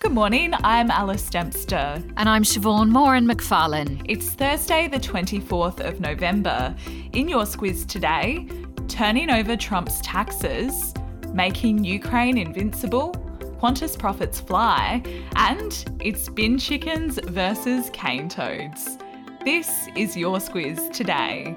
Good morning, I'm Alice Dempster. And I'm Siobhan Moran McFarlane. It's Thursday, the 24th of November. In your squiz today, turning over Trump's taxes, making Ukraine invincible, Qantas profits fly, and it's bin chickens versus cane toads. This is your squiz today.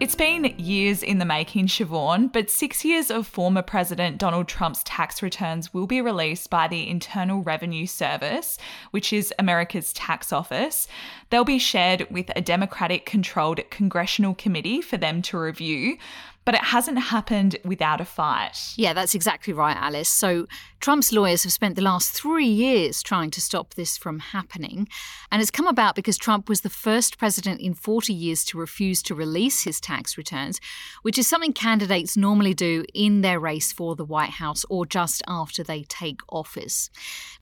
It's been years in the making, Siobhan, but six years of former President Donald Trump's tax returns will be released by the Internal Revenue Service, which is America's tax office. They'll be shared with a Democratic controlled congressional committee for them to review but it hasn't happened without a fight. Yeah, that's exactly right, Alice. So, Trump's lawyers have spent the last three years trying to stop this from happening. And it's come about because Trump was the first president in 40 years to refuse to release his tax returns, which is something candidates normally do in their race for the White House or just after they take office.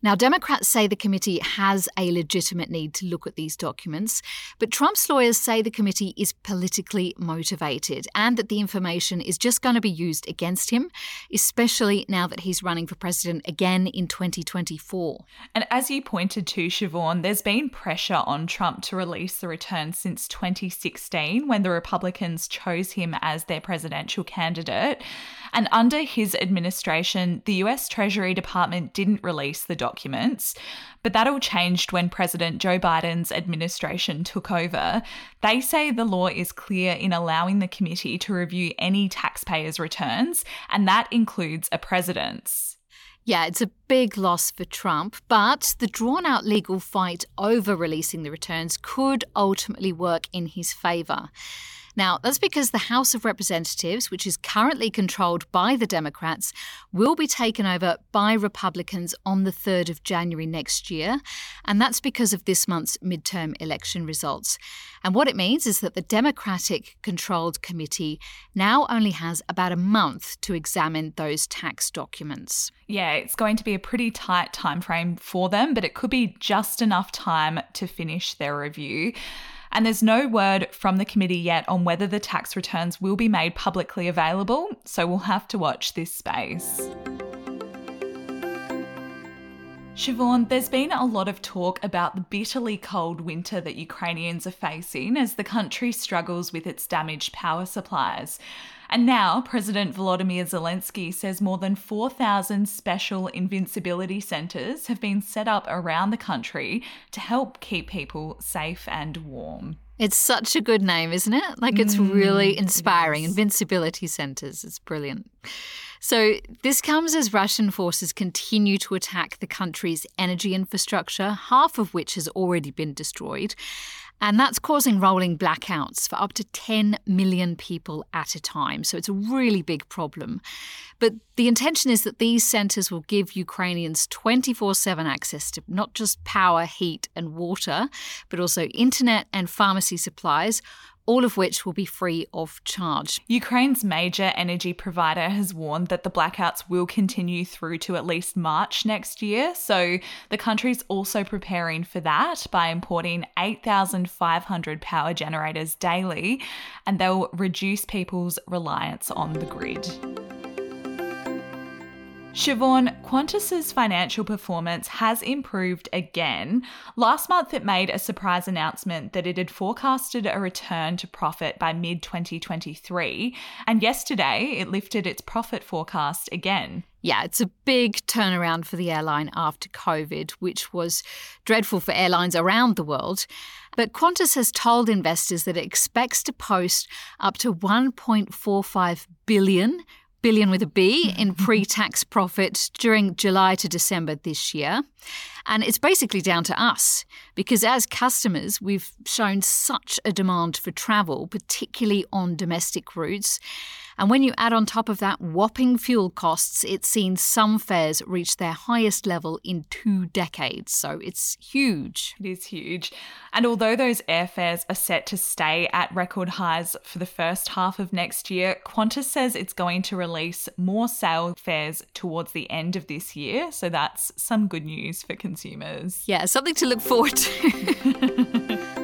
Now, Democrats say the committee has a legitimate need to look at these documents, but Trump's lawyers say the committee is politically motivated and that the information is just going to be used against him, especially now that he's running for president again in 2024. And as you pointed to, Siobhan, there's been pressure on Trump to release the returns since 2016 when the Republicans chose him as their presidential candidate. And under his administration, the US Treasury Department didn't release the documents. But that all changed when President Joe Biden's administration took over. They say the law is clear in allowing the committee to review any taxpayer's returns, and that includes a president's. Yeah, it's a big loss for Trump, but the drawn out legal fight over releasing the returns could ultimately work in his favour. Now, that's because the House of Representatives, which is currently controlled by the Democrats, will be taken over by Republicans on the 3rd of January next year. And that's because of this month's midterm election results. And what it means is that the Democratic controlled committee now only has about a month to examine those tax documents. Yeah, it's going to be a pretty tight time frame for them, but it could be just enough time to finish their review and there's no word from the committee yet on whether the tax returns will be made publicly available, so we'll have to watch this space. Siobhan, there's been a lot of talk about the bitterly cold winter that Ukrainians are facing as the country struggles with its damaged power supplies. And now, President Volodymyr Zelensky says more than 4,000 special invincibility centres have been set up around the country to help keep people safe and warm. It's such a good name, isn't it? Like it's mm, really inspiring. It Invincibility centers. It's brilliant. So, this comes as Russian forces continue to attack the country's energy infrastructure, half of which has already been destroyed. And that's causing rolling blackouts for up to 10 million people at a time. So it's a really big problem. But the intention is that these centres will give Ukrainians 24 7 access to not just power, heat, and water, but also internet and pharmacy supplies all of which will be free of charge. Ukraine's major energy provider has warned that the blackouts will continue through to at least March next year. So the country's also preparing for that by importing 8,500 power generators daily, and they'll reduce people's reliance on the grid. Siobhan, Qantas's financial performance has improved again. Last month, it made a surprise announcement that it had forecasted a return to profit by mid 2023, and yesterday it lifted its profit forecast again. Yeah, it's a big turnaround for the airline after COVID, which was dreadful for airlines around the world. But Qantas has told investors that it expects to post up to 1.45 billion billion with a B mm-hmm. in mm-hmm. pre tax profit during July to December this year. And it's basically down to us because as customers, we've shown such a demand for travel, particularly on domestic routes. And when you add on top of that whopping fuel costs, it's seen some fares reach their highest level in two decades. So it's huge. It is huge. And although those airfares are set to stay at record highs for the first half of next year, Qantas says it's going to release more sale fares towards the end of this year. So that's some good news for consumers. Yeah, something to look forward to.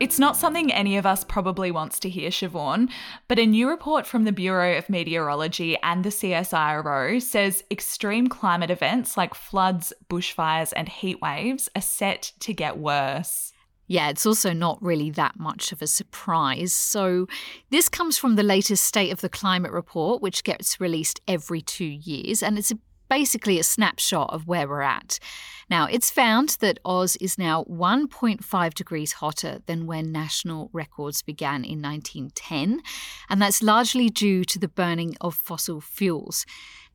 It's not something any of us probably wants to hear, Siobhan, but a new report from the Bureau of Meteorology and the CSIRO says extreme climate events like floods, bushfires, and heat waves are set to get worse. Yeah, it's also not really that much of a surprise. So, this comes from the latest State of the Climate report, which gets released every two years, and it's basically a snapshot of where we're at. Now, it's found that Oz is now 1.5 degrees hotter than when national records began in 1910, and that's largely due to the burning of fossil fuels.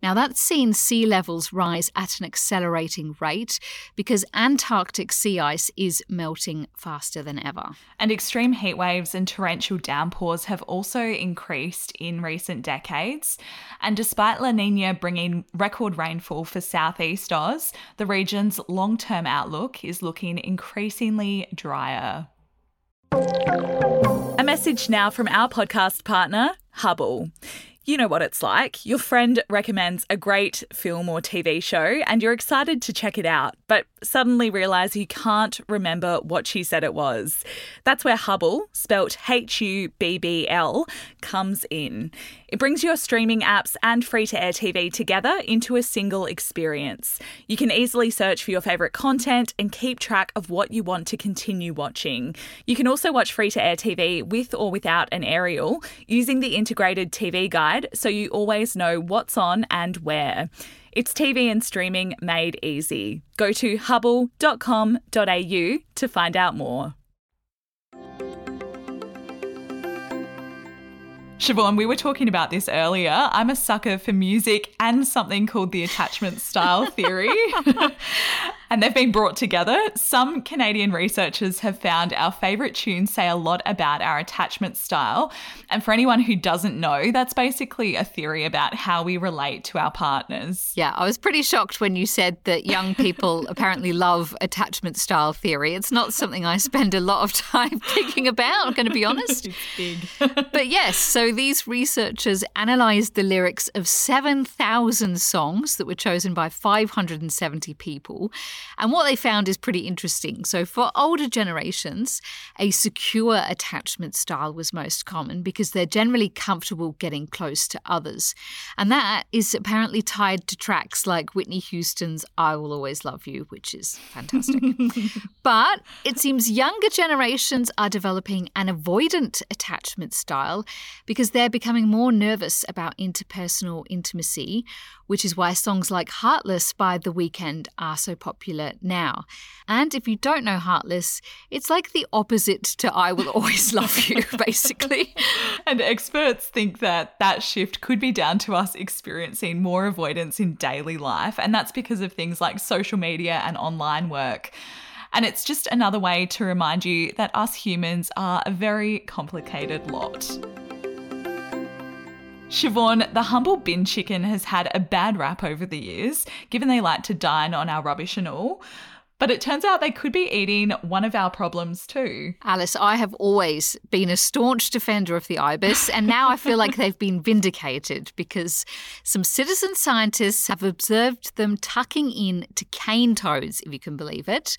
Now, that's seen sea levels rise at an accelerating rate because Antarctic sea ice is melting faster than ever. And extreme heat waves and torrential downpours have also increased in recent decades. And despite La Nina bringing record rainfall for Southeast Oz, the region's long term outlook is looking increasingly drier. A message now from our podcast partner, Hubbl. You know what it's like. Your friend recommends a great film or TV show and you're excited to check it out, but suddenly realize you can't remember what she said it was. That's where Hubbl, spelt H U B B L, comes in. It brings your streaming apps and free to air TV together into a single experience. You can easily search for your favourite content and keep track of what you want to continue watching. You can also watch free to air TV with or without an aerial using the integrated TV guide so you always know what's on and where. It's TV and streaming made easy. Go to hubbl.com.au to find out more. Siobhan, we were talking about this earlier. I'm a sucker for music and something called the attachment style theory. and they've been brought together. Some Canadian researchers have found our favourite tunes say a lot about our attachment style. And for anyone who doesn't know, that's basically a theory about how we relate to our partners. Yeah, I was pretty shocked when you said that young people apparently love attachment style theory. It's not something I spend a lot of time thinking about, I'm going to be honest. it's big. but yes, so these researchers analysed the lyrics of 7,000 songs that were chosen by 570 people. And what they found is pretty interesting. So, for older generations, a secure attachment style was most common because they're generally comfortable getting close to others. And that is apparently tied to tracks like Whitney Houston's I Will Always Love You, which is fantastic. but it seems younger generations are developing an avoidant attachment style because they're becoming more nervous about interpersonal intimacy, which is why songs like Heartless by The Weeknd are so popular now. And if you don't know Heartless, it's like the opposite to I Will Always Love You, basically. and experts think that that shift could be down to us experiencing more avoidance in daily life. And that's because of things like social media and online work. And it's just another way to remind you that us humans are a very complicated lot. Siobhan, the humble bin chicken has had a bad rap over the years, given they like to dine on our rubbish and all. But it turns out they could be eating one of our problems too. Alice, I have always been a staunch defender of the ibis, and now I feel like they've been vindicated because some citizen scientists have observed them tucking in to cane toads, if you can believe it.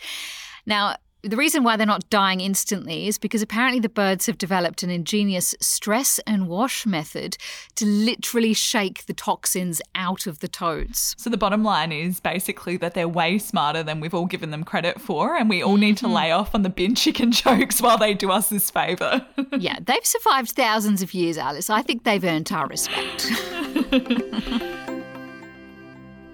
Now, the reason why they're not dying instantly is because apparently the birds have developed an ingenious stress and wash method to literally shake the toxins out of the toads. So the bottom line is basically that they're way smarter than we've all given them credit for, and we all need to mm-hmm. lay off on the bin chicken jokes while they do us this favour. yeah, they've survived thousands of years, Alice. I think they've earned our respect.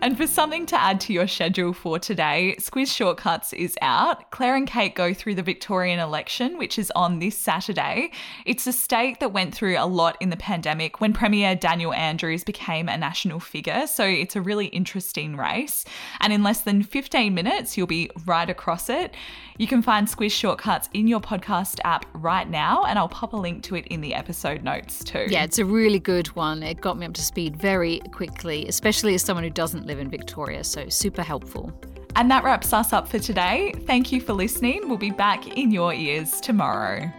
And for something to add to your schedule for today, Squiz Shortcuts is out. Claire and Kate go through the Victorian election, which is on this Saturday. It's a state that went through a lot in the pandemic when Premier Daniel Andrews became a national figure. So it's a really interesting race. And in less than 15 minutes, you'll be right across it. You can find Squiz Shortcuts in your podcast app right now, and I'll pop a link to it in the episode notes too. Yeah, it's a really good one. It got me up to speed very quickly, especially as someone who doesn't live in Victoria, so super helpful. And that wraps us up for today. Thank you for listening. We'll be back in your ears tomorrow.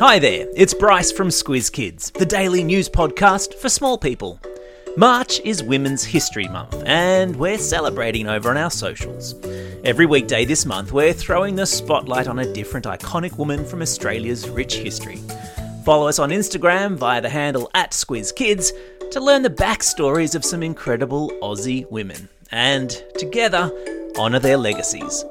Hi there, it's Bryce from Squiz Kids, the daily news podcast for small people. March is Women's History Month, and we're celebrating over on our socials. Every weekday this month, we're throwing the spotlight on a different iconic woman from Australia's rich history. Follow us on Instagram via the handle at SquizKids to learn the backstories of some incredible Aussie women, and together, honour their legacies.